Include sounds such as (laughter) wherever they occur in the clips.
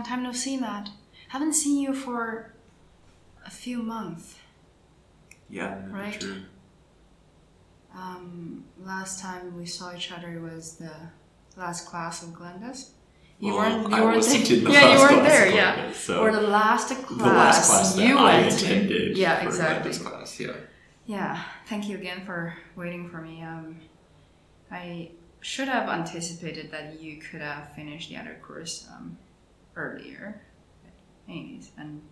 Long time no see, Matt. Haven't seen you for a few months. Yeah, Right. true. Um, last time we saw each other was the last class of Glenda's. You Well, weren't. You I weren't there. the (laughs) yeah, you weren't there. Yeah, Glenda's, so- or the last class, The last class that you I went to. attended. Yeah, exactly. Glenda's class, yeah. Yeah, thank you again for waiting for me. Um, I should have anticipated that you could have finished the other course um, earlier. But anyways, and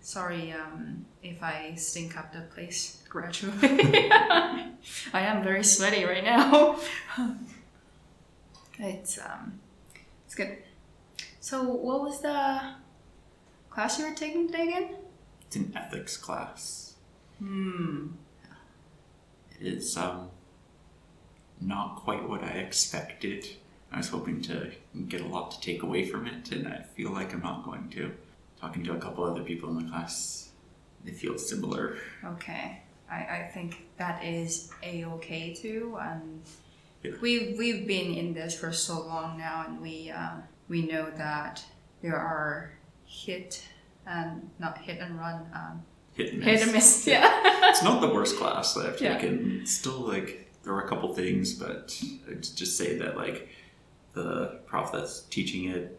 sorry um, if I stink up the place gradually. (laughs) I am very sweaty right now. (laughs) it's um, it's good. So, what was the class you were taking today again? It's an ethics class. Hmm. It is um, not quite what I expected. I was hoping to get a lot to take away from it, and I feel like I'm not going to. Talking to a couple other people in the class, they feel similar. Okay, I, I think that is a okay too, and Yeah. we've we've been in this for so long now, and we uh, we know that there are hit and not hit and run, um, Hit and miss. hit and miss. Yeah. (laughs) it's not the worst class that I've Yeah. taken. It's Still, like there are a couple things, but I'd just say that like the prof that's teaching it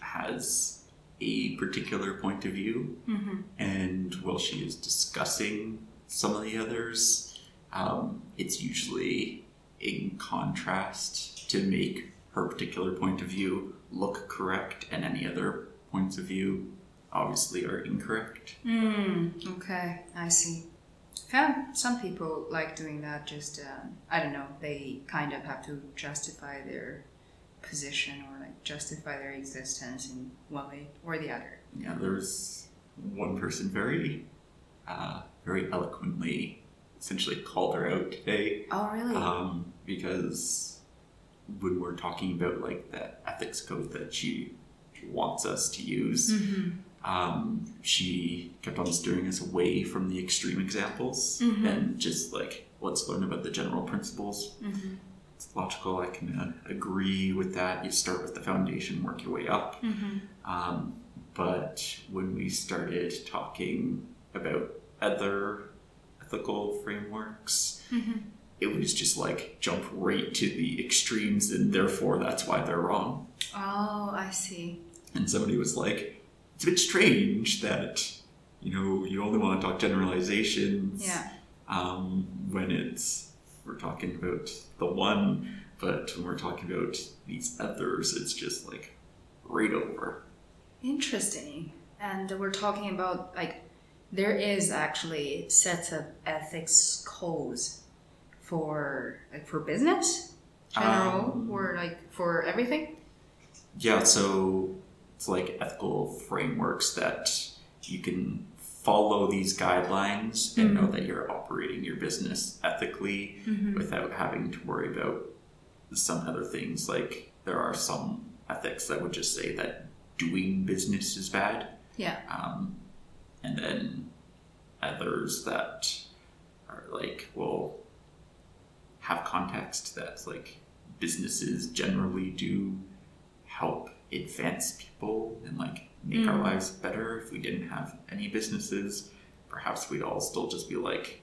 has a particular point of view, hmm and while she is discussing some of the others, um, it's usually in contrast to make her particular point of view look correct, and any other points of view obviously are incorrect. Mm, okay, I see. Yeah, some people like doing that. Just uh, I don't know. They kind of have to justify their position or like justify their existence in one way or the other. Yeah, there was one person very, uh, very eloquently, essentially called her out today, Oh, really? um, because when we're talking about like the ethics code that she wants us to use, mm-hmm. um, she kept on steering us away from the extreme examples Mhm. and just like let's learn about the general principles. Mm-hmm. Logical. I can uh, agree with that. You start with the foundation, work your way up. Mm-hmm. Um, but when we started talking about other ethical frameworks, Mm-hmm. it was just like jump right to the extremes, and therefore that's why they're wrong. Oh, I see. And somebody was like, it's a bit strange that, you know, you only want to talk generalizations Yeah. um, when it's, we're talking about the one, but when we're talking about these others, it's just like right over. Interesting. And we're talking about like there is actually sets of ethics codes for like for business, general, Um, or like for everything. Yeah, so it's like ethical frameworks that you can follow these guidelines and know that you're operating your business ethically without having to worry about some other things. Like there are some ethics that would just say that doing business is bad, Yeah. um, and then others that are like, well, have context that like businesses generally do help advance people and like make our Mm. lives better. If we didn't have any businesses, perhaps we'd all still just be like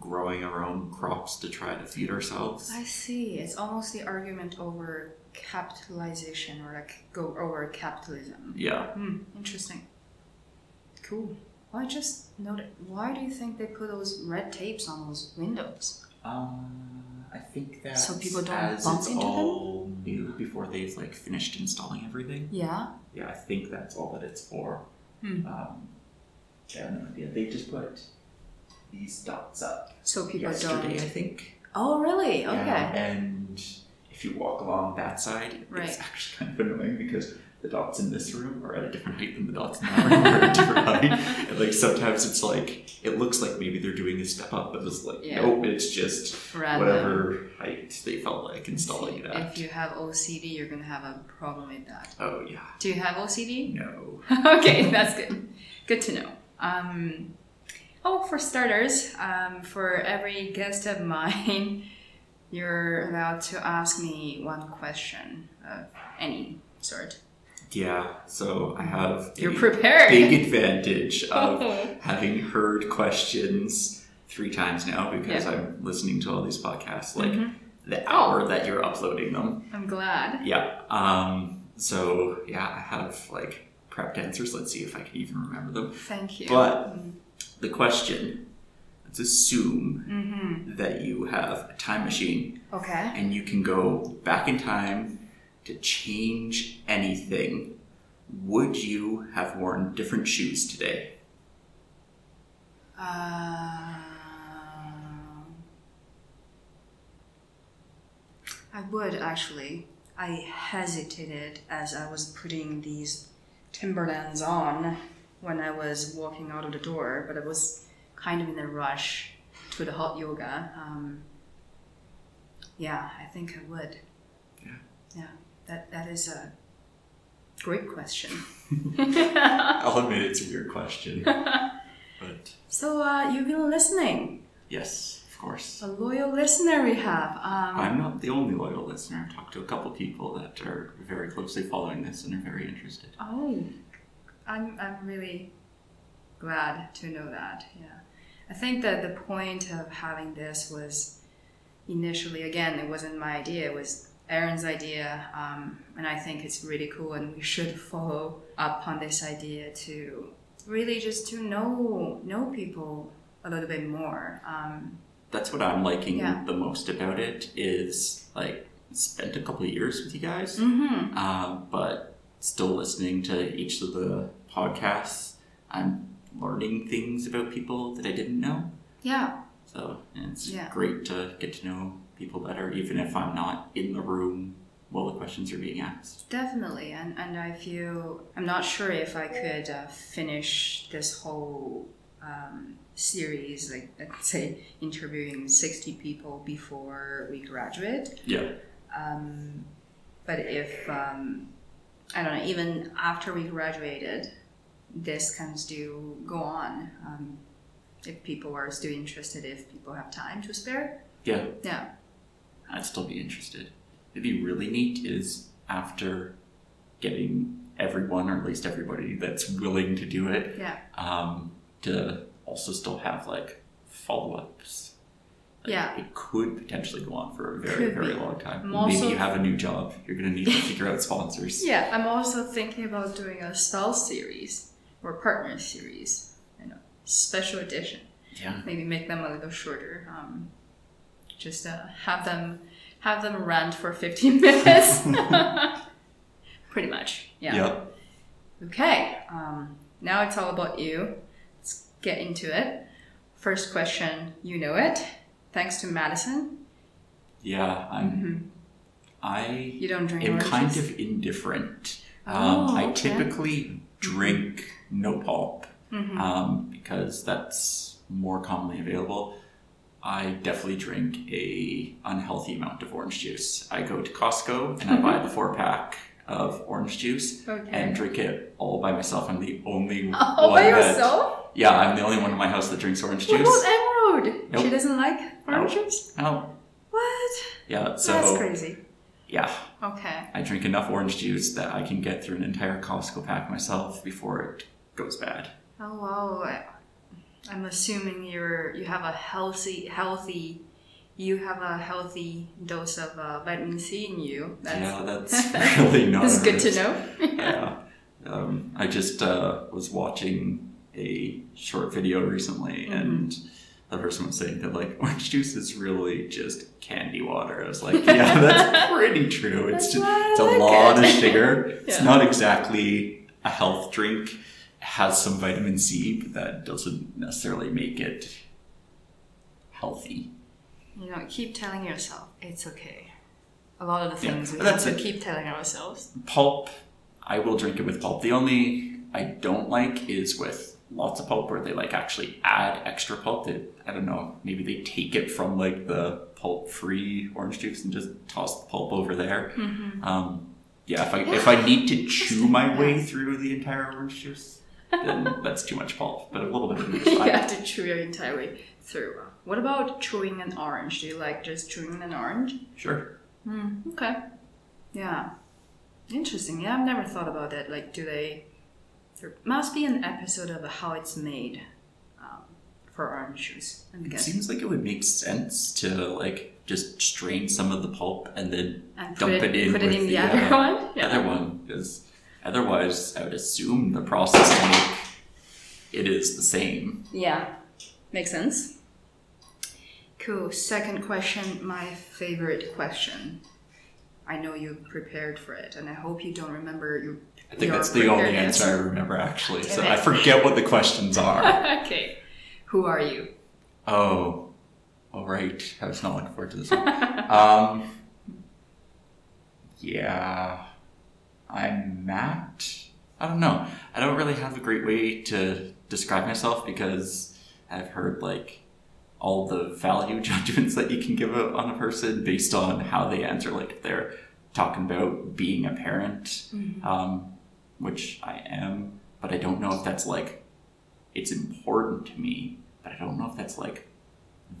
growing our own crops to try to feed ourselves. I see. It's almost the argument over capitalization or like go over capitalism. Yeah. Hmm, interesting. Cool. Well, I just noted. Why do you think they put those red tapes on those windows? Um, I think that So people don't as bump it's into them? all new before they've like finished installing everything. Yeah. Yeah, I think that's all that it's for. Hmm. Um, I have no idea. They just put these dots up So people yesterday, I don't. think. Oh, really? Okay. Yeah, and if you walk along that side, Right. it's actually (laughs) kind of annoying because the dots in this room are at a different height than the dots in that room are at a different (laughs) height. And like sometimes it's like it looks like maybe they're doing a step up, but it's like Yeah. nope, it's just Random. whatever height they felt like installing it at. If you have OCD, you're gonna have a problem with that. Oh yeah. Do you have OCD? No. (laughs) okay, that's good. Good to know. Um, oh, for starters, um, for every guest of mine, (laughs) you're allowed to ask me one question of any sort. Yeah, so I have You're prepared. big advantage (laughs) of having heard questions three times now because Yeah. I'm listening to all these podcasts like Mhm. the hour that you're uploading them. I'm glad. Yeah. Um, so yeah, I have like prepped answers. Let's see if I can even remember them. Thank you. But the question, let's assume Mm-hmm. that you have a time machine Okay. and you can go back in time to change anything. Would you have worn different shoes today? Um, I would actually. I hesitated as I was putting these Timberlands on when I was walking out of the door, but I was kind of in a rush to the hot yoga. Um, yeah, I think I would. Yeah. Yeah, that, that is a great question. (laughs) I'll admit it's a weird question. (laughs) but so, uh, you've been listening. yes, of course. A loyal listener we have. Um, I'm not the only loyal listener. I've talked to a couple people that are very closely following this and are very interested. oh, I'm, I'm really glad to know that. Yeah. I think that the point of having this was initially, again, it wasn't my idea, it was Aaron's idea. Um, and I think it's really cool, and we should follow up on this idea to really just to know know people a little bit more. Um, That's what I'm liking Yeah. the most about it is like spent a couple of years with you guys, mhm. um, but still listening to each of the podcasts. I'm learning things about people that I didn't know. Yeah, So it's Yeah. great to get to know people better, even if I'm not in the room while the questions are being asked. Definitely, and and I feel I'm not sure if I could uh, finish this whole um, series, like let's say interviewing sixty people before we graduate. Yeah. Um, but if um, I don't know, even after we graduated, this can still go on. Um, if people are still interested, if people have time to spare, Yeah. yeah, I'd still be interested. It'd be really neat is after getting everyone, or at least everybody that's willing to do it, yeah, um, to also still have like follow ups. Yeah. It could potentially go on for a very, Could very be. long time. I'm Maybe also- you have a new job. You're going to need to figure out sponsors. (laughs) Yeah, I'm also thinking about doing a spouse series or partner series, you know, special edition. Yeah. Maybe make them a little shorter. Um, just uh, have them have them rant for 15 (laughs) minutes. (laughs) Pretty much. Yeah. Yep. Okay. Um, now it's all about you. Let's get into it. First question, you know it. Thanks to Madison. Yeah. I'm. hmm I You don't drink am oranges. kind of indifferent. Um, Oh, I okay. typically drink no pulp Mhm. um, because that's more commonly available. I definitely drink a unhealthy amount of orange juice. I go to Costco and I buy the (laughs) four pack of orange juice Okay. and drink it all by myself. I'm the only (laughs) Oh, one by that yourself? yeah, I'm the only one in my house that drinks orange What juice. about Emerald? Nope. She doesn't like orange juice? Oh, What? yeah. So That's crazy. yeah, Okay. I drink enough orange juice that I can get through an entire Costco pack myself before it goes bad. Oh wow. I'm assuming you're you have a healthy healthy you have a healthy dose of uh, vitamin C in you. That's yeah, that's (laughs) really not. a good to know. yeah. Um, I just uh, was watching a short video recently, Mm-hmm. and the person was saying that like orange juice is really just candy water. I was like, (laughs) yeah, that's (laughs) pretty true. It's just, it's a like lot it. of sugar. It's not exactly a health drink. Has some vitamin C, but that doesn't necessarily make it healthy. You know, keep telling yourself it's okay. A lot of the Yeah, things we that's have to it. keep telling ourselves. Pulp, I will drink it with pulp. The only I don't like is with lots of pulp where they like actually add extra pulp. They, I don't know, maybe they take it from like the pulp free orange juice and just toss the pulp over there. Um, yeah, if I if I need to chew my way through the entire orange juice, then that's too much pulp. But a little bit of is (laughs) you have to chew your entire way through. What about chewing an orange? Do you like just chewing an orange? Sure. Hmm. Okay. Yeah. Interesting. Yeah, I've never thought about that. Like, do they? There must be an episode of how it's made um, for orange juice. I'm It guessing. seems like it would make sense to like just strain some of the pulp and then And dump it, it in put it in the, the, other uh, (laughs) one. Yeah. other one because otherwise I would assume the process to make it is the same. Yeah, makes sense. Cool. Second question, my favorite question. I know you prepared for it, and I hope you don't remember your. I think your that's the only answer I remember actually. So I forget what the questions are. (laughs) okay. Who are you? oh, all right. I was not looking forward to this one. um, (laughs) yeah, I'm Matt. I don't know. I don't really have a great way to describe myself because I've heard like all the value (laughs) judgments that you can give on a person based on how they answer. Like if they're talking about being a parent, um, which I am, but I don't know if that's like it's important to me, but I don't know if that's like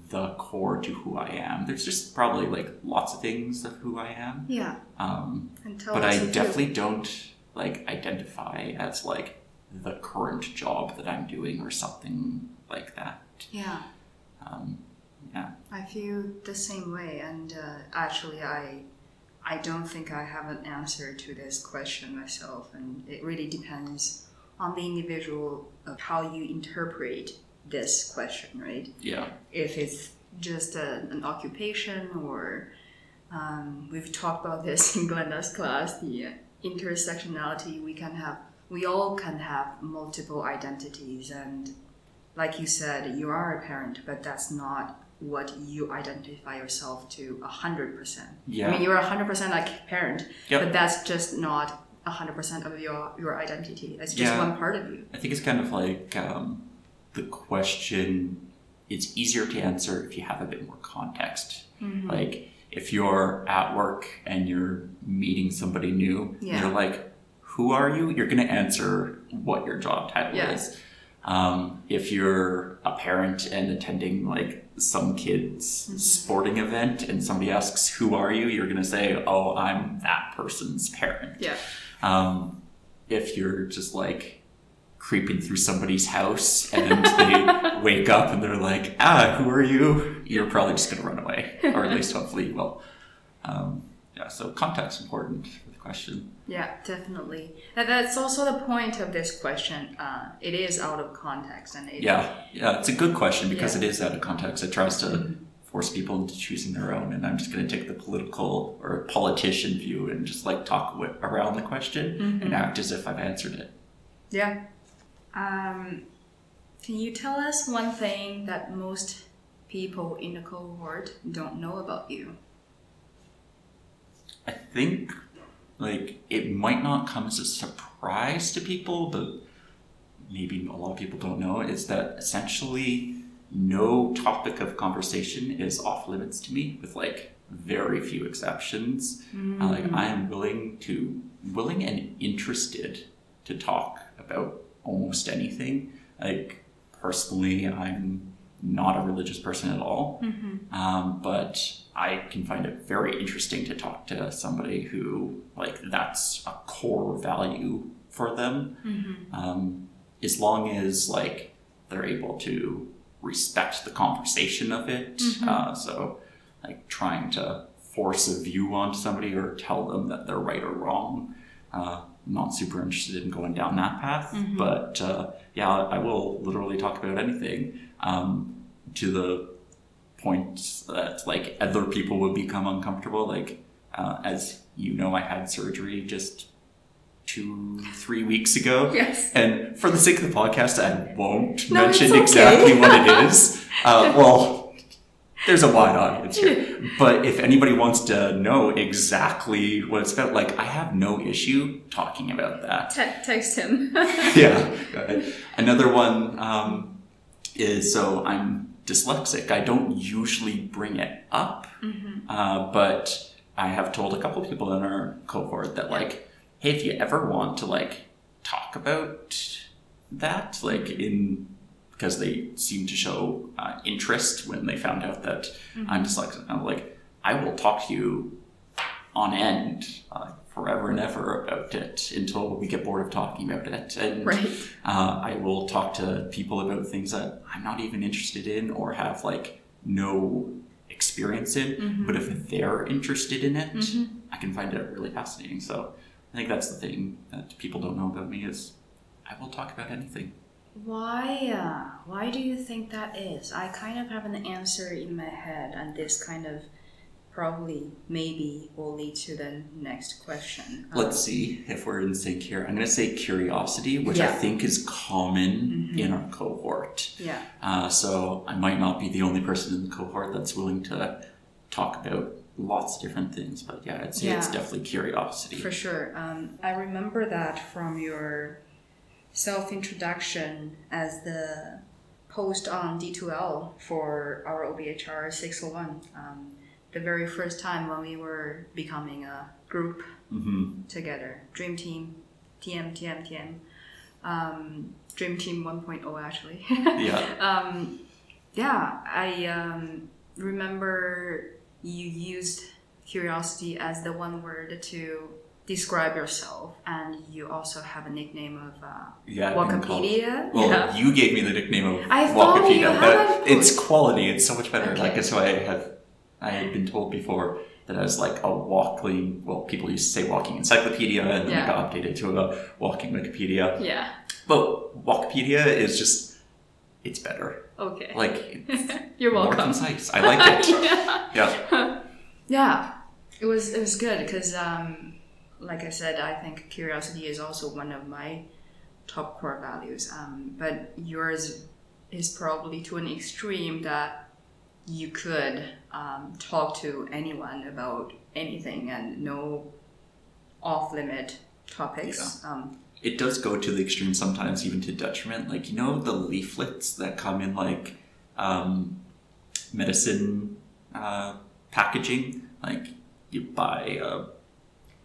the core to who I am. There's just probably like lots of things of who I am. Yeah. Um, but I definitely don't like identify as like the current job that I'm doing or something like that. Yeah. Um, yeah. I feel the same way, and uh, actually, I I don't think I have an answer to this question myself, and it really depends on the individual of how you interpret this question, right? Yeah. If it's just a, an occupation, or um, we've talked about this (laughs) in Glenda's class, the intersectionality. We can have, we all can have multiple identities, and like you said, you are a parent, but that's not what you identify yourself to a hundred percent. Yeah. I mean, you're a hundred percent like parent, Yep. but that's just not a hundred percent of your your identity. It's just Yeah. one part of you. I think it's kind of like um, the question. It's easier to answer if you have a bit more context. Mm-hmm. Like if you're at work and you're meeting somebody new, Yeah. you're like, "Who are you?" You're going to answer what your job title Yeah. is. Um, if you're a parent and attending like some kid's Mm-hmm. sporting event and somebody asks, "Who are you?" You're going to say, "Oh, I'm that person's parent." Yeah. Um, if you're just like creeping through somebody's house and they (laughs) wake up and they're like, ah, who are you? You're probably just going to run away, or at least hopefully you will. Um, yeah, so context's important for the question. Yeah, definitely. And that's also the point of this question. Uh, it is out of context, and it, Yeah, yeah, it's a good question because Yeah. Mm-hmm. it is out of context. It tries to force people into choosing their own, and I'm just going to take the political or politician view and just like talk wi- around the question Mm-hmm. and act as if I've answered it. Yeah. Um, can you tell us one thing that most people in the cohort don't know about you? I think like it might not come as a surprise to people, but maybe a lot of people don't know is that essentially no topic of conversation is off limits to me with like very few exceptions. Uh, like I am willing to willing and interested to talk about almost anything. Like personally, I'm not a religious person at all, um, but I can find it very interesting to talk to somebody who like that's a core value for them. Um, as long as like they're able to respect the conversation of it. Uh, so like trying to force a view onto somebody or tell them that they're right or wrong. Uh, not super interested in going down that path, but uh, yeah, I will literally talk about anything um, to the point that like other people would become uncomfortable. Like uh, as you know, I had surgery just two, three weeks ago. Yes. And for the sake of the podcast, I won't No, mention okay. exactly what it (laughs) is. Uh, well, there's a wide audience here. (laughs) But if anybody wants to know exactly what it's about, like, I have no issue talking about that. Te- text him. (laughs) yeah. Another one um, is so I'm dyslexic. I don't usually bring it up, uh, but I have told a couple people in our cohort that like, hey, if you ever want to like talk about that, like in because they seem to show uh, interest when they found out that I'm dyslexic. I'm like, I will talk to you on end uh, forever and ever about it until we get bored of talking about it. And Right. uh, I will talk to people about things that I'm not even interested in or have like no experience in. Mm-hmm. But if they're interested in it, I can find it really fascinating. So I think that's the thing that people don't know about me is I will talk about anything. Why? Uh, why do you think that is? I kind of have an answer in my head, and this kind of probably maybe will lead to the next question. Um, Let's see if we're in sync here. I'm going to say curiosity, which I Yeah. Mm-hmm. think is common in our cohort. Yeah. Uh, so I might not be the only person in the cohort that's willing to talk about lots of different things, but yeah, I'd say it's definitely curiosity. For sure. Um, I remember that from your self introduction as the post on D2L for our OBHR 601. Um, the very first time when we were becoming a group hmm together. Dream Team, TM, TM, TM. Um, Dream Team 1.0 actually. (laughs) Yeah. um, yeah, I um, remember you used curiosity as the one word to describe yourself, and you also have a nickname of uh, Yeah. I've been called- Wikipedia. Well, yeah. you gave me the nickname of I Wikipedia. had it's quality. It's so much better. Okay. Like so, I have I had been told before that I was like a walking. Well, people used to say walking encyclopedia, and then Yeah. it got updated to a walking Wikipedia. Yeah. But Wikipedia is just it's better. Okay. Like (laughs) it's You're more welcome. concise. I like it. (laughs) yeah. yeah. Yeah, it was it was good because, um, like I said, I think curiosity is also one of my top core values. Um, but yours is probably to an extreme that you could um, talk to anyone about anything and no off limit topics. Um, It does go to the extreme sometimes, even to detriment. Like you know the leaflets that come in like um, medicine uh, packaging. Like you buy a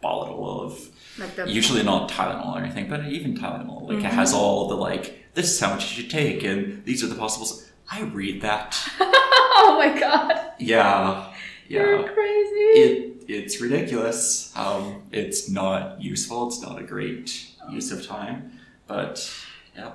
bottle of like the usually not Tylenol or anything, but even Tylenol. Like it Mm-hmm. has all the like this is how much you should take, and these are the possibles. I read that. (laughs) oh my god, Yeah, you're yeah. crazy. It it's ridiculous. Um, it's not useful. It's not a great use of time. But yeah,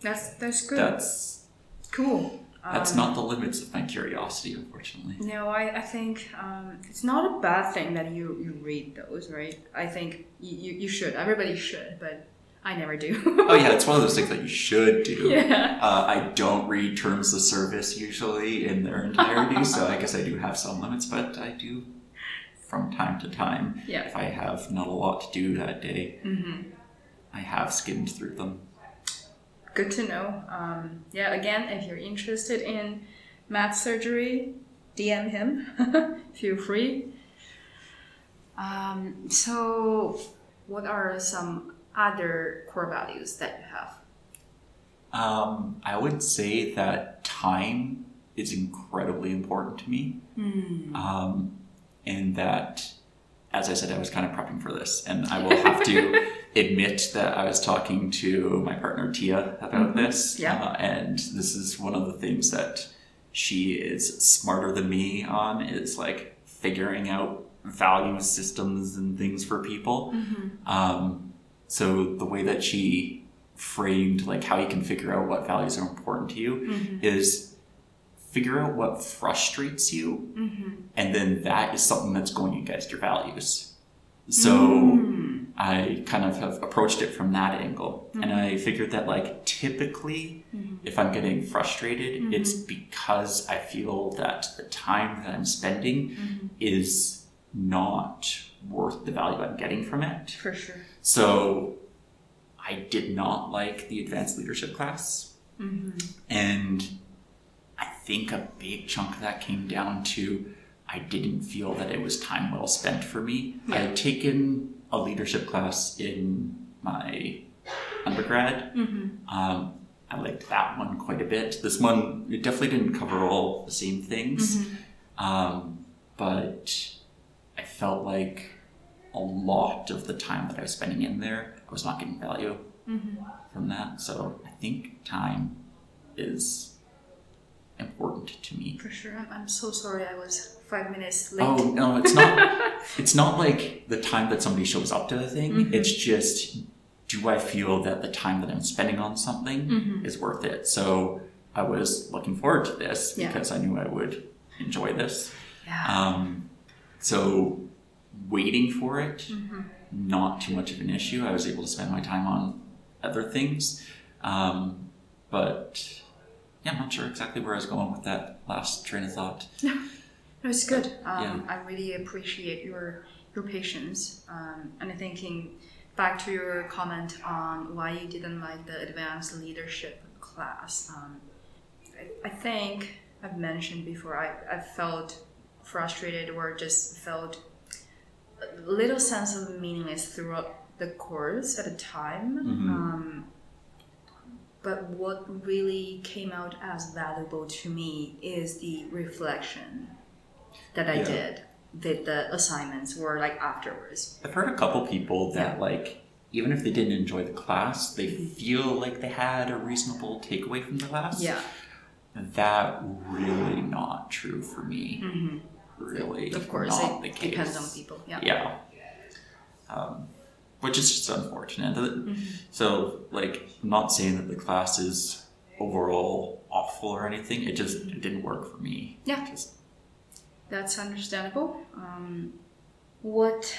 that's that's good. that's cool. That's Um, not the limits of my curiosity, unfortunately. No, I, I think um, it's not a bad thing that you, you read those, right? I think you, you, should. Everybody should, but I never do. Oh yeah, it's (laughs) one of those things that you should do. yeah. Uh, I don't read terms of service usually in their entirety, (laughs) so I guess I do have some limits, but I do from time to time. Yeah. If I have not a lot to do that day, Mm-hmm. I have skimmed through them. Good to know. Um, yeah, again, if you're interested in Matt's surgery, DM him. (laughs) Feel free. Um, so, what are some other core values that you have? Um, I would say that time is incredibly important to me. Um, and that, as I said, I was kind of prepping for this, and I will (laughs) have to admit that I was talking to my partner Tia about mm-hmm. this. Yeah. Uh, and this is one of the things that she is smarter than me on is like figuring out value systems and things for people. Mm-hmm. Um, so the way that she framed like how you can figure out what values are important to you mm-hmm. is figure out what frustrates you and then that is something that's going against your values so mm. I kind of have approached it from that angle. And mm-hmm. i figured that like typically mm-hmm. if i'm getting frustrated it's mm-hmm. because i feel that the time that i'm spending is not worth the value i'm getting from it. For sure. so I did not like the advanced leadership class. And I think a big chunk of that came down to I didn't feel that it was time well spent for me. I had taken a leadership class in my undergrad. Um, I liked that one quite a bit. This one, it definitely didn't cover all the same things. Um, but I felt like a lot of the time that I was spending in there, I was not getting value from that. So I think time is important to me. For sure. I'm, I'm so sorry I was five minutes late. Oh no, it's not. (laughs) it's not like the time that somebody shows up to the thing. Mhm. It's just, do I feel that the time that I'm spending on something Mhm. is worth it? So I was looking forward to this Yeah. because I knew I would enjoy this. Yeah. Um, so waiting for it, Mhm. not too much of an issue. I was able to spend my time on other things. Um, but yeah, I'm not sure exactly where I was going with that last train of thought. (laughs) It was good. Um, Yeah. I really appreciate your your patience. Um, and thinking back to your comment on why you didn't like the advanced leadership class. Um, I, I think I've mentioned before. I, I felt frustrated or just felt a little sense of meaningless throughout the course at a time. Mhm. Um, but what really came out as valuable to me is the reflection that I Yeah. did with the assignments or like afterwards. I've heard a couple people that like even if they didn't enjoy the class, they feel like they had a reasonable takeaway from the class. Yeah. That really not true for me. hmm Really, Of course, not it the case. depends on people. Yeah. Yeah. Um, which is just unfortunate. Mm-hmm. So, like, I'm not saying that the class is overall awful or anything. It just it didn't work for me. Yeah. Just That's understandable. Um, what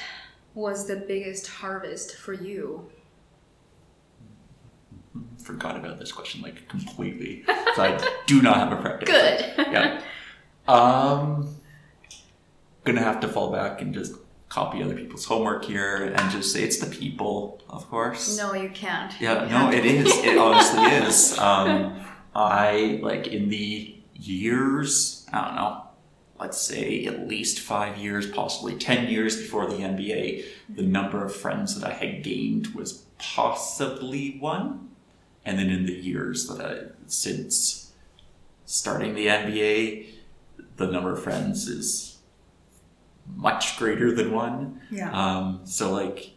was the biggest harvest for you? forgot about this question like completely. so I do not have a preference. Good. yeah. Um, gonna have to fall back and just copy other people's homework here and just say it's the people, of course. no, you can't. Yeah, You no, have it is. It honestly is. (laughs) Um, I like in the years. I don't know. Let's say at least five years, possibly ten years before the MBA, the number of friends that I had gained was possibly one, and then in the years that I since starting the MBA, the number of friends is much greater than one. Yeah. Um, so like,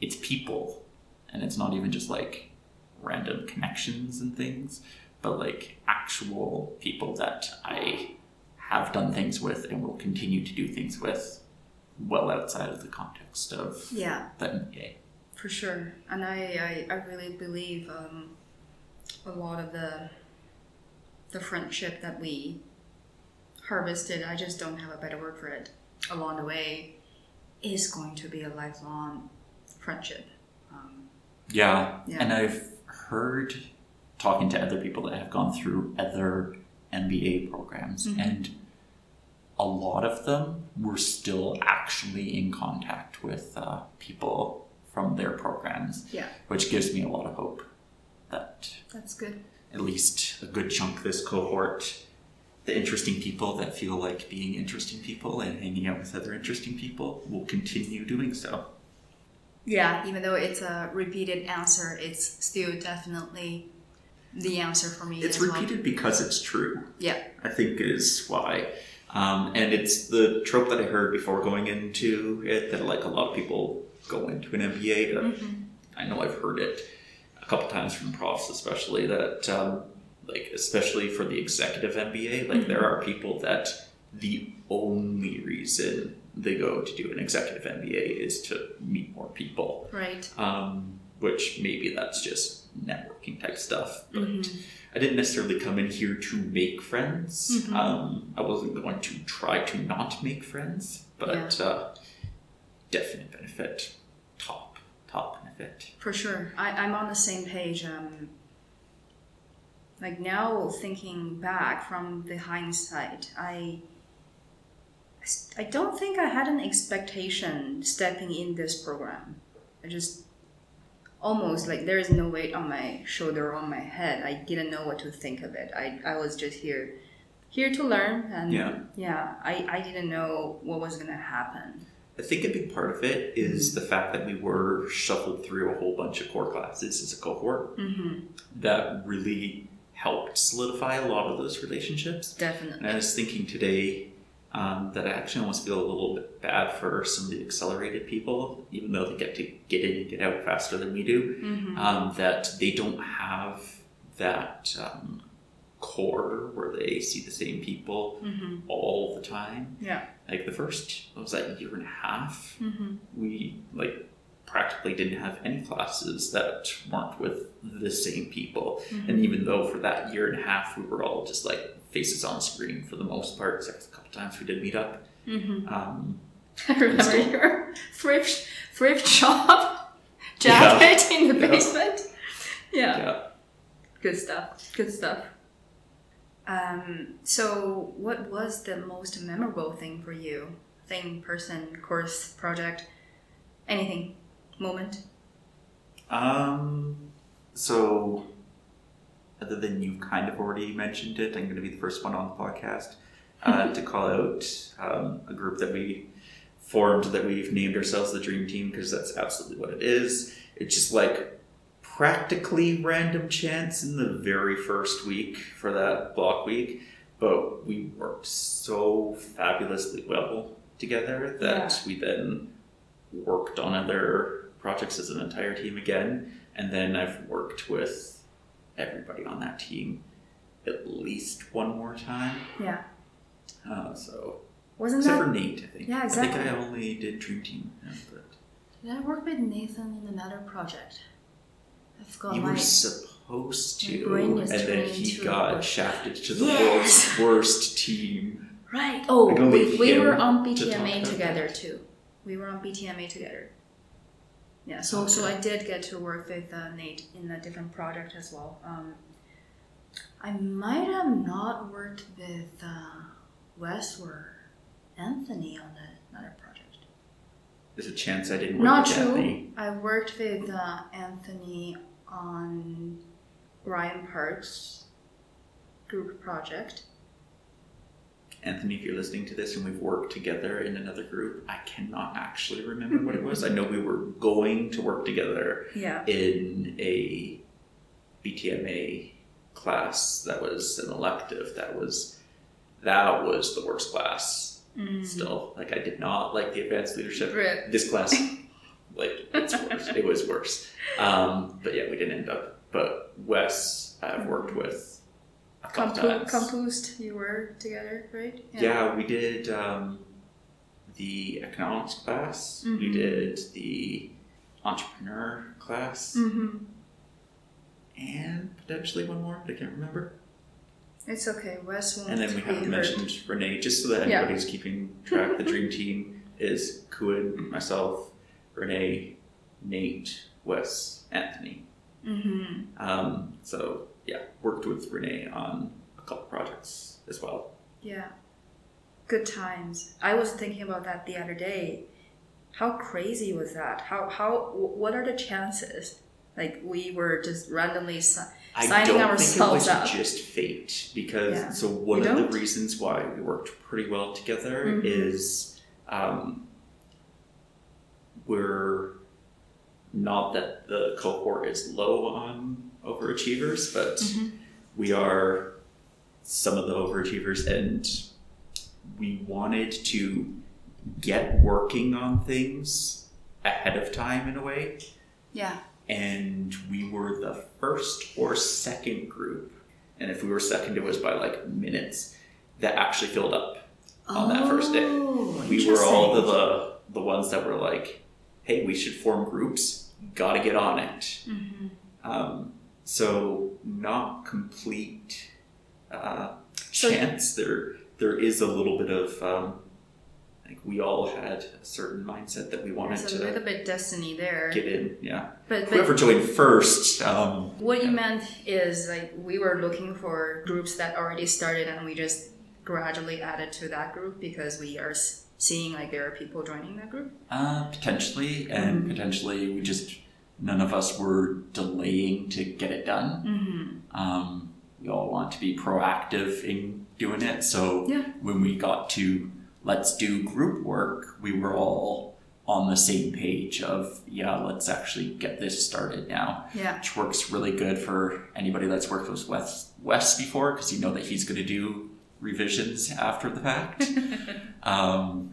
it's people, and it's not even just like random connections and things, but like actual people that I have done things with and will continue to do things with, well outside of the context of yeah. the MBA. For sure, and I, I, I really believe um, a lot of the the friendship that we harvested, I just don't have a better word for it, along the way, is going to be a lifelong friendship. Um, Yeah. Yeah. And I've heard talking to other people that have gone through other MBA programs, Mhm. and a lot of them were still actually in contact with uh, people from their programs, yeah, which gives me a lot of hope that that's good. at least a good chunk of this cohort, the interesting people that feel like being interesting people and hanging out with other interesting people, will continue doing so. Yeah, even though it's a repeated answer, it's still definitely the answer for me. It's as well. repeated because it's true. Yeah. I think is why. Um, and it's the trope that I heard before going into it that like a lot of people go into an MBA. Mhm. I know I've heard it a couple times from profs, especially that um, like especially for the executive MBA, like there are people that the only reason they go to do an executive MBA is to meet more people, Right. um, which maybe that's just networking type stuff. But Mhm. I didn't necessarily come in here to make friends. Mhm. Um, I wasn't going to try to not make friends, but uh, definite benefit, top top benefit. For sure. I, I'm on the same page. Um, like now, thinking back from the hindsight, I, I don't think I had an expectation stepping in this program. I just almost like there is no weight on my shoulder or on my head. I didn't know what to think of it. I, I was just here, here to learn, and Yeah. yeah, I, I didn't know what was gonna happen. I think a big part of it is the fact that we were shuffled through a whole bunch of core classes as a cohort Mm-hmm. that really helped solidify a lot of those relationships. Definitely. And I was thinking today um, that I actually almost feel a little bit bad for some of the accelerated people, even though they get to get in and get out faster than we do, Mm-hmm. um, that they don't have that um, core where they see the same people Mm-hmm. all the time. Yeah. Like the first, what was that year and a half? Mm-hmm. We like practically didn't have any classes that weren't with the same people. Mm-hmm. And even though for that year and a half we were all just like faces on screen for the most part, except times we did meet up. Mm-hmm. Um, (laughs) I remember Still- your thrift thrift shop (laughs) Yeah. jacket in the Yeah. basement. Yeah. yeah. Good stuff. Good stuff. Um, so, what was the most memorable thing for you? Thing, person, course, project, anything, moment? Um, so, other than you've kind of already mentioned it, I'm going to be the first one on the podcast uh, to call out um, a group that we formed that we've named ourselves the Dream Team because that's absolutely what it is. It's just like practically random chance in the very first week for that block week, but we worked so fabulously well together that we then worked on other projects as an entire team again, and then I've worked with everybody on that team at least one more time. Yeah. Uh, so Wasn't except that? for Nate, I think. Yeah, I think exactly. I only did Dream Team, yeah, but Did I work with Nathan in another project? I forgot you my. were supposed to, and then he got a- shafted to the Yes! world's worst team. Right. Oh, we, we were on BTMA about together too. We were on BTMA together. Yeah. So so I did get to work with uh, Nate in a different project as well. Um, I might have not worked with uh, Wes or Anthony on the, another project. There's a chance I didn't work Not with true. Anthony. I worked with uh, Anthony on Ryan Park's group project. Anthony, if you're listening to this and we've worked together in another group, I cannot actually remember what it was. I know we were going to work together Yeah. in a BTMA class that was an elective. That was that was the worst class. Mm. Still, like I did not like the advanced leadership. Right. This class, (laughs) like it's worse. it was worse. Um, but yeah, we didn't end up. But Wes, I've worked with a Compo- compost, you were together, right? Yeah, we did um, the economics class. We Mhm. did the entrepreneur class, Mm-hmm. and potentially one more, but I can't remember. It's okay. Wes won't And then we haven't mentioned Renee, just so that Yeah. anybody's keeping track. The dream team is Kuin, myself, Renee, Nate, Wes, Anthony. Mm-hmm. Um, so yeah, worked with Renee on a couple projects as well. Yeah. Good times. I was thinking about that the other day. How crazy was that? How how wh- what are the chances? Like we were just randomly si- I Signing don't think it was up. just fate because Yeah. so one of don't? the reasons why we worked pretty well together Mhm. is um, we're not that the cohort is low on overachievers, but Mhm. we are some of the overachievers, and we wanted to get working on things ahead of time in a way Yeah. And we were the first or second group, and if we were second, it was by like minutes that actually filled up. On that first day. Oh, We were all the, the the ones that were like, "Hey, we should form groups. Got to get on it." Mhm. Um, so not complete uh, So- chance. There there is a little bit of um, like we all had a certain mindset that we wanted There's a to little bit destiny there. get in. Yeah, But, whoever but joined first. Um, what you meant is like we were looking for groups that already started and we just gradually added to that group because we are seeing like there are people joining that group. Uh, potentially, and Mhm. potentially we just none of us were delaying to get it done. Mm-hmm. Um, we all want to be proactive in doing it. So Yeah. when we got to let's do group work, we were all on the same page of yeah, let's actually get this started now, Yeah. which works really good for anybody that's worked with Wes, Wes before because you know that he's going to do revisions after the fact. (laughs) um,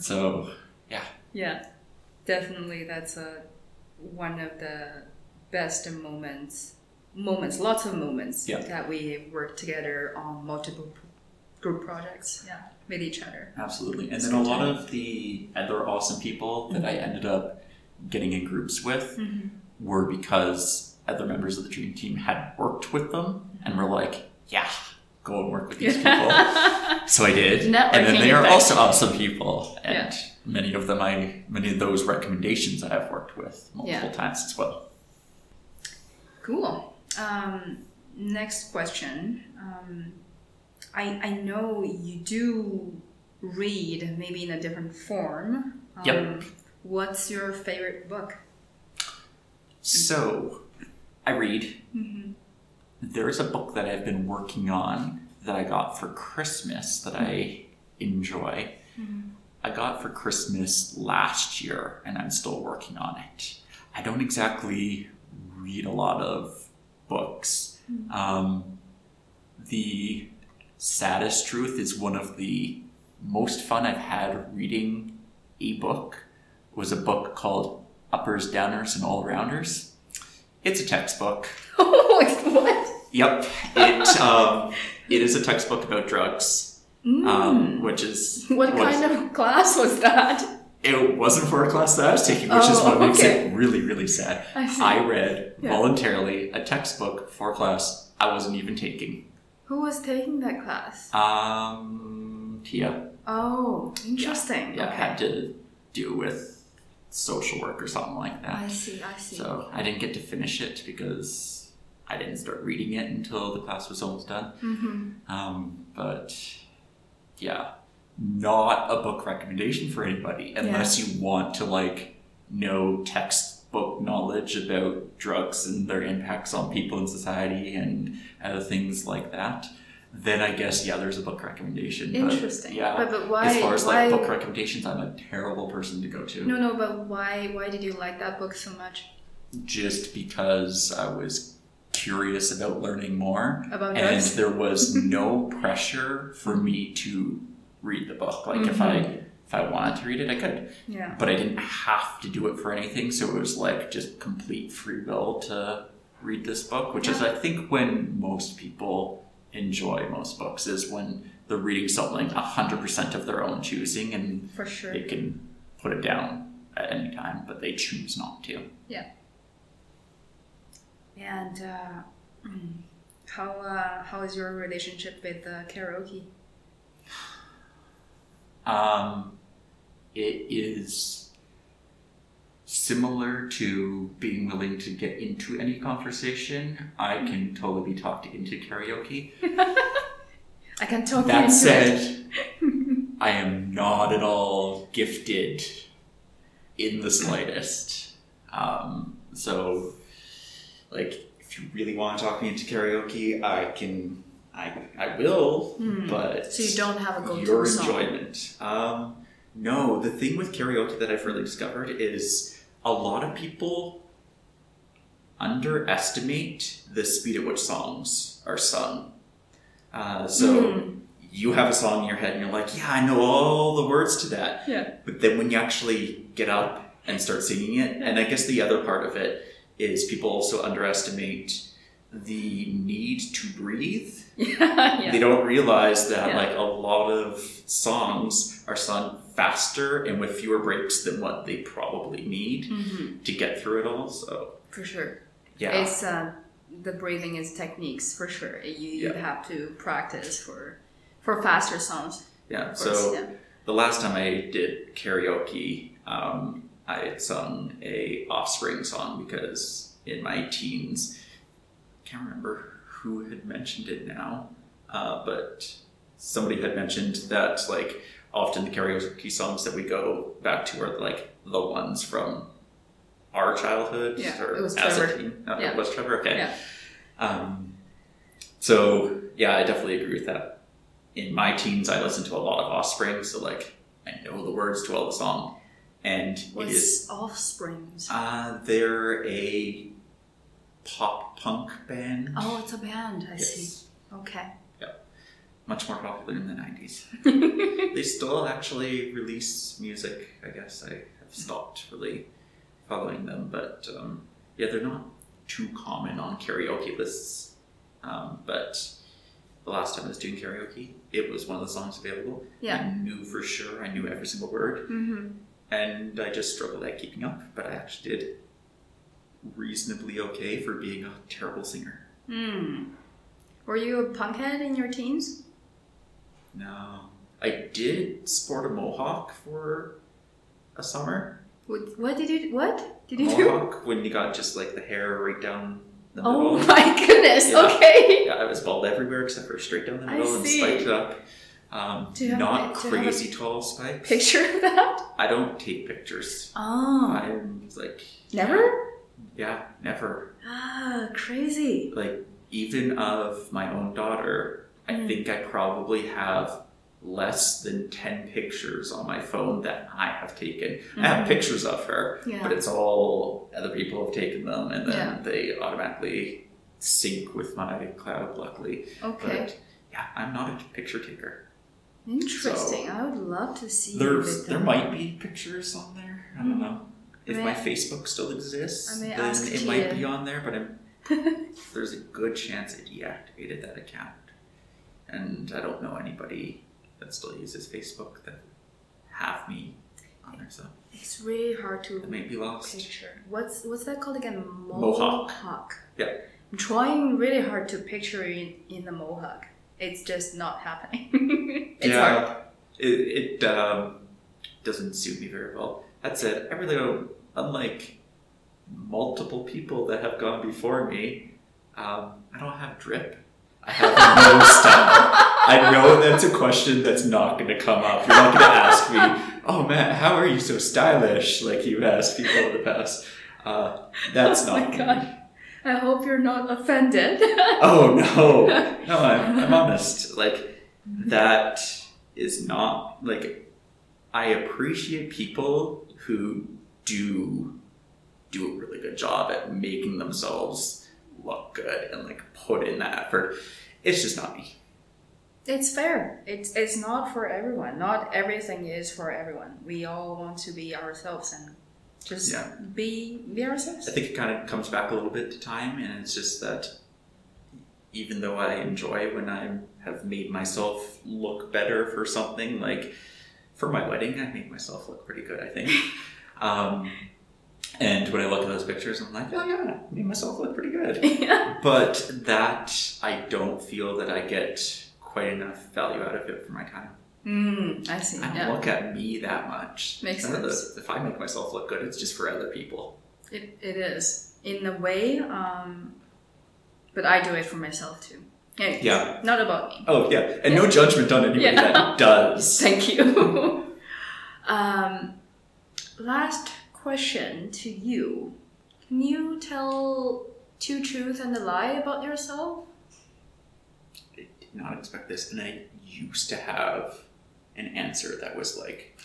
so Yeah, Yeah. definitely. That's a one of the best moments moments, lots of moments Yeah. that we work together on multiple group projects. Yeah, with each other. Absolutely. And It's then a lot time. of the other awesome people that I ended up getting in groups with Mm-hmm. were because other members of the dream team had worked with them and were like, yeah, go and work with these (laughs) people. so I did. and then they are effect. also awesome people. And Yeah. many of them I many of those recommendations I have worked with multiple Yeah. times as well. Cool. Um, next question. Um, I I know you do read, maybe in a different form. Um, Yep. What's your favorite book? So I read. Mm-hmm. There is a book that I've been working on that I got for Christmas that I enjoy. I got for Christmas last year and I'm still working on it. I don't exactly read a lot of books. Um, the saddest truth is one of the most fun I've had reading a book was a book called Uppers, Downers, and All Arounders. It's a textbook. (laughs) what? Yep. It (laughs) um, it is a textbook about drugs, Mm. um, which is What kind of class was that? It wasn't for a class that I was taking, which is Oh, what makes okay. it really, really sad. I. I read Yeah. voluntarily a textbook for a class I wasn't even taking. Who was taking that class? Um, Tia. Oh, interesting. Yeah, okay. had to do with social work or something like that. I see. I see. So I didn't get to finish it because I didn't start reading it until the class was almost done. Mm-hmm. Um, but yeah, not a book recommendation for anybody unless you want to like know textbook knowledge about drugs and their impacts on people in society and other things like that. Then I guess yeah, there's a book recommendation. But, Interesting. yeah, But, but why? as far as why? like book recommendations, I'm a terrible person to go to. no, no. But why? Why did you like that book so much? Just because I was curious about learning more. About and there was (laughs) no pressure for me to read the book. Like if mm-hmm. I if I wanted to read it, I could, Yeah. but I didn't have to do it for anything. So it was like just complete free will to read this book, which is I think when most people enjoy most books is when they're reading something hundred percent of their own choosing and For sure. they can put it down at any time, but they choose not to. Yeah. And uh, how uh, how is your relationship with uh, karaoke? Um, it is similar to being willing to get into any conversation. I can totally be talked into karaoke. (laughs) I can talk That into it. said, (laughs) I am not at all gifted in the slightest. Um, so, like, if you really want to talk me into karaoke, I can, I, I will, Hmm. but So you don't have a go-to your song. enjoyment. Um, no, the thing with karaoke that I've really discovered is a lot of people underestimate the speed at which songs are sung. Uh, so Hmm. you have a song in your head and you're like, yeah, I know all the words to that. Yeah. But then when you actually get up and start singing it, and I guess the other part of it is people also underestimate the need to breathe. (laughs) yeah. They don't realize that Yeah. like a lot of songs are sung faster and with fewer breaks than what they probably need hmm to get through it all. So For sure. yeah, It's uh, the breathing is techniques for sure. You you Yeah. have to practice for for faster songs. yeah. So yeah. the last time I did karaoke, um, I had sung a Offspring song because in my teens, I can't remember who had mentioned it now, uh, but somebody had mentioned that like often the karaoke songs that we go back to are like the ones from our childhood Yeah, or it was as Trevor. a teen. Uh, Yeah. It was Trevor. Okay. Yeah. Um, so yeah, I definitely agree with that. In my teens, I listened to a lot of Offspring, so like I know the words to all the song, and it is What's Offsprings? uh, they're a pop punk band. oh, it's a band. I see. Okay. Much more popular in the nineties. (laughs) they still actually release music. I guess I have stopped really following them, but um, yeah, they're not too common on karaoke lists. Um, but the last time I was doing karaoke, it was one of the songs available. Yeah. I knew for sure, I knew every single word, Mm-hmm. and I just struggled at keeping up. But I actually did reasonably okay for being a terrible singer. Hmm. Were you a punkhead in your teens? No. I did sport a mohawk for a summer. What, what did you what did you do? mohawk when you got just like the hair right down the middle. Oh my goodness. Yeah. Okay. Yeah, I was bald everywhere except for straight down the middle and spiked up. Um, Do not do you have a crazy tall spikes. Picture of that? I don't take pictures. Oh. I'm like Never? yeah, never. Ah, crazy. Like even of my own daughter, I Mm. think I probably have less than ten pictures on my phone that I have taken. I have Mhm. pictures of her, Yeah. but it's all other people have taken them, and then Yeah. they automatically sync with my cloud. Luckily, Okay. but yeah, I'm not a picture taker. Interesting. I would love to see There's there might be pictures on there. I don't Mhm. know. If May my I- Facebook still exists, then it might be on there, but I'm, (laughs) there's a good chance I deactivated that account. And I don't know anybody that still uses Facebook that have me on there, so It's really hard to it may be lost. picture. What's what's that called again? Mohawk. Mohawk. Yeah. I'm trying really hard to picture in, in the mohawk. It's just not happening. (laughs) it's yeah, hard. it, it um, doesn't suit me very well. That said, I really don't, unlike multiple people that have gone before me, um, I don't have drip. I have (laughs) no style. I know that's a question that's not going to come up. You're not going to ask me, oh man, how are you so stylish? Like you've asked people in the past. Uh, that's oh not my me. god. I hope you're not offended. (laughs) Oh no, no, I'm, I'm honest. Like that is not like I appreciate people who do do a really good job at making themselves look good and like put in that effort. It's just not me. It's fair. It's it's not for everyone. Not everything is for everyone. We all want to be ourselves and just Yeah. be be ourselves. I think it kind of comes back a little bit to time, and it's just that even though I enjoy when I have made myself look better for something, like for my wedding, I made myself look pretty good, I think. (laughs) um, and when I look at those pictures, I'm like, oh yeah, I made myself look pretty good. (laughs) yeah. But that I don't feel that I get quite enough value out of it for my time. Mm, I see. I don't Yeah. look at me that much. Makes None of the- sense. if I make myself look good, it's just for other people. It, it is in a way, um, but I do it for myself too. Anyways, Yeah. not about me. Oh yeah, and no judgment on anybody Yeah. that (laughs) does. Thank you. (laughs) um, last question to you: Can you tell two truths and a lie about yourself? Not expect this, and I used to have an answer that was like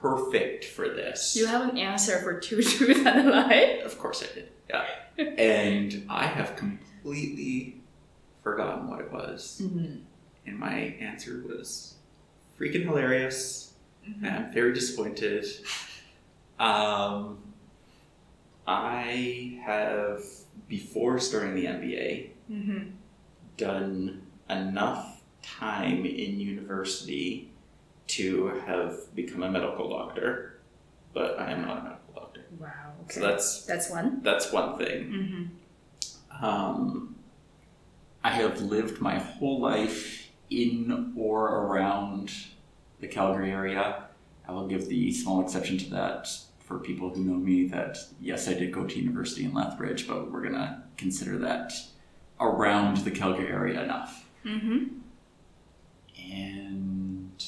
perfect for this. You have an answer for two (laughs) truths and a lie. Of course I did. Yeah. and I have completely forgotten what it was. Mm-hmm. And my answer was freaking hilarious. Mm-hmm. And I'm very disappointed. Um, I have, before starting the MBA, Mm-hmm. done enough time in university to have become a medical doctor, but I am not a medical doctor. Wow. Okay. So that's That's one. that's one thing. Mm-hmm. Um, I have lived my whole life in or around the Calgary area. I will give the small exception to that for people who know me that yes, I did go to university in Lethbridge, but we're gonna consider that around the Calgary area enough. Mm-hmm. And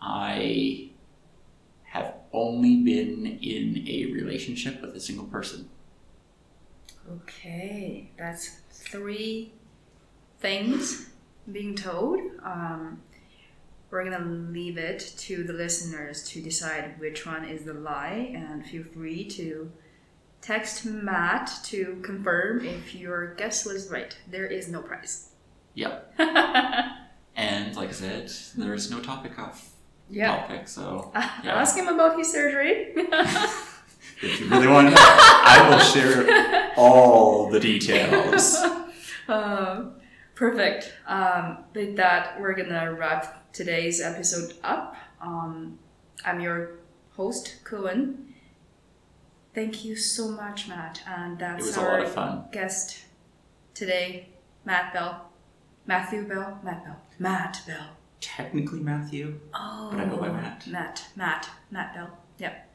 I have only been in a relationship with a single person. Okay, that's three things being told. Um, we're gonna leave it to the listeners to decide which one is the lie, and feel free to text Matt to confirm if your guess was right. There is no prize. Yeah. (laughs) And like I said, there is no topic off yeah. topic, so Uh, (laughs) Yeah. Ask him about his surgery. (laughs) if you really want to know, I will share all the details. Um, perfect. Um, with that, we're gonna wrap today's episode up. Um, I'm your host, Cohen. Thank you so much, Matt. And that's our lot of fun. guest today, Matt Bell. Matthew Bell? Matt Bell. Matt Bell. Technically Matthew, Oh, but I go by Matt. Oh, Matt. Matt. Matt Bell. Yep.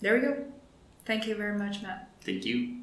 There we go. Thank you very much, Matt. Thank you.